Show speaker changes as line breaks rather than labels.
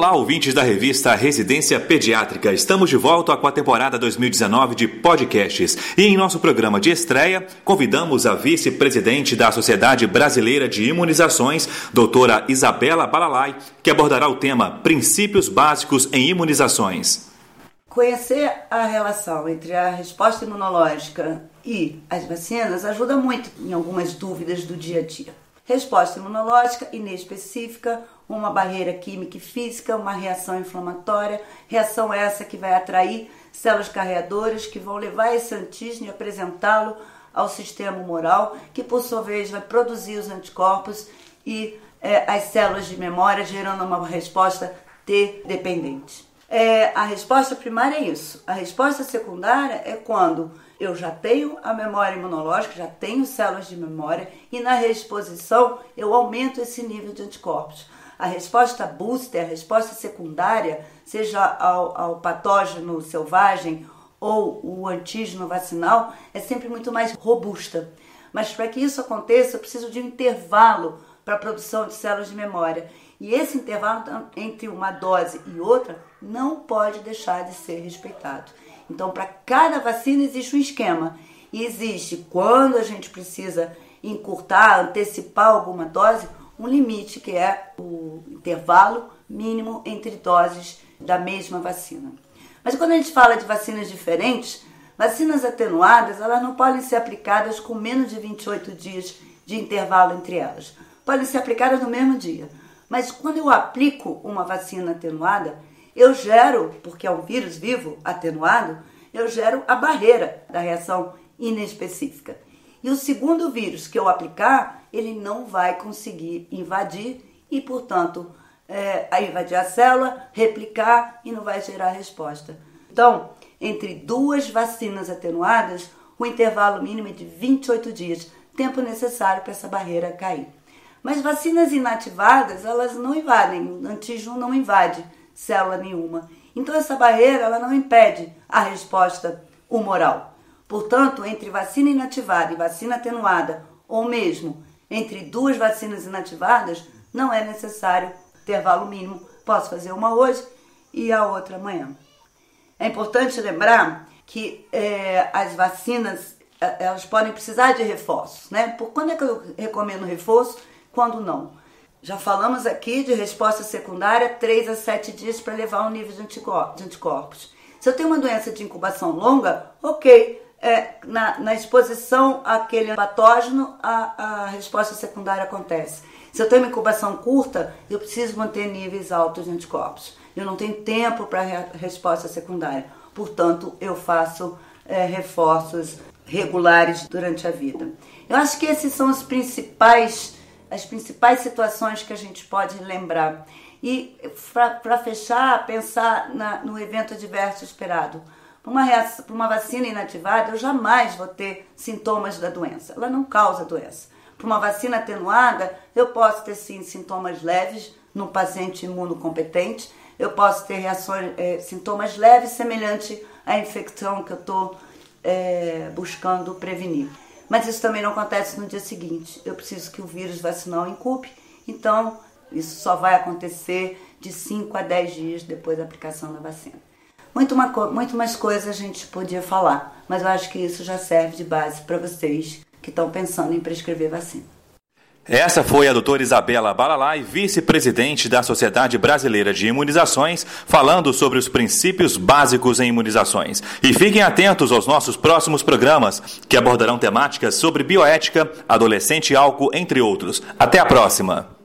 Olá, ouvintes da revista Residência Pediátrica. Estamos de volta com a temporada 2019 de podcasts. E em nosso programa de estreia, convidamos a vice-presidente da Sociedade Brasileira de Imunizações, doutora Isabela Balalai, que abordará o tema Princípios Básicos em Imunizações.
Conhecer a relação entre a resposta imunológica e as vacinas ajuda muito em algumas dúvidas do dia a dia. Resposta imunológica inespecífica, uma barreira química e física, uma reação inflamatória, reação essa que vai atrair células carreadoras que vão levar esse antígeno e apresentá-lo ao sistema humoral, que por sua vez vai produzir os anticorpos e é, as células de memória, gerando uma resposta T dependente. É, a resposta primária é isso. A resposta secundária é quando eu já tenho a memória imunológica, já tenho células de memória e na reexposição eu aumento esse nível de anticorpos. A resposta booster, a resposta secundária, seja ao, ao patógeno selvagem ou o antígeno vacinal, é sempre muito mais robusta. Mas para que isso aconteça, eu preciso de um intervalo para a produção de células de memória. E esse intervalo entre uma dose e outra não pode deixar de ser respeitado. Então, para cada vacina existe um esquema. E existe, quando a gente precisa encurtar, antecipar alguma dose, um limite que é o intervalo mínimo entre doses da mesma vacina. Mas quando a gente fala de vacinas diferentes, vacinas atenuadas, elas não podem ser aplicadas com menos de 28 dias de intervalo entre elas. Podem ser aplicadas no mesmo dia. Mas quando eu aplico uma vacina atenuada, eu gero, porque é um vírus vivo atenuado, eu gero a barreira da reação inespecífica. E o segundo vírus que eu aplicar, ele não vai conseguir invadir e, portanto, é, invadir a célula, replicar e não vai gerar resposta. Então, entre duas vacinas atenuadas, o intervalo mínimo é de 28 dias, tempo necessário para essa barreira cair. Mas vacinas inativadas, elas não invadem, o antígeno não invade célula nenhuma. Então essa barreira ela não impede a resposta humoral. Portanto, entre vacina inativada e vacina atenuada, ou mesmo entre duas vacinas inativadas, não é necessário intervalo mínimo. Posso fazer uma hoje e a outra amanhã. É importante lembrar que é, as vacinas é, elas podem precisar de reforços, né? Por quando é que eu recomendo reforço? Quando não? Já falamos aqui de resposta secundária, 3 a 7 dias para levar um nível de anticorpos. Se eu tenho uma doença de incubação longa, ok, é, na, na, exposição àquele patógeno, a, a resposta secundária acontece. Se eu tenho uma incubação curta, eu preciso manter níveis altos de anticorpos. Eu não tenho tempo para a resposta secundária. Portanto, eu faço é, reforços regulares durante a vida. Eu acho que esses são os principais as principais situações que a gente pode lembrar. E para fechar, pensar na, no evento adverso esperado. Para uma, uma vacina inativada, eu jamais vou ter sintomas da doença. Ela não causa doença. Para uma vacina atenuada, eu posso ter sim sintomas leves num paciente imunocompetente. Eu posso ter reações, é, sintomas leves semelhante à infecção que eu estou é, buscando prevenir. Mas isso também não acontece no dia seguinte. Eu preciso que o vírus vacinal incupe, então isso só vai acontecer de 5 a 10 dias depois da aplicação da vacina. Muito, uma, muito mais coisas a gente podia falar, mas eu acho que isso já serve de base para vocês que estão pensando em prescrever vacina.
Essa foi a doutora Isabela Balalai, vice-presidente da Sociedade Brasileira de Imunizações, falando sobre os princípios básicos em imunizações. E fiquem atentos aos nossos próximos programas, que abordarão temáticas sobre bioética, adolescente e álcool, entre outros. Até a próxima!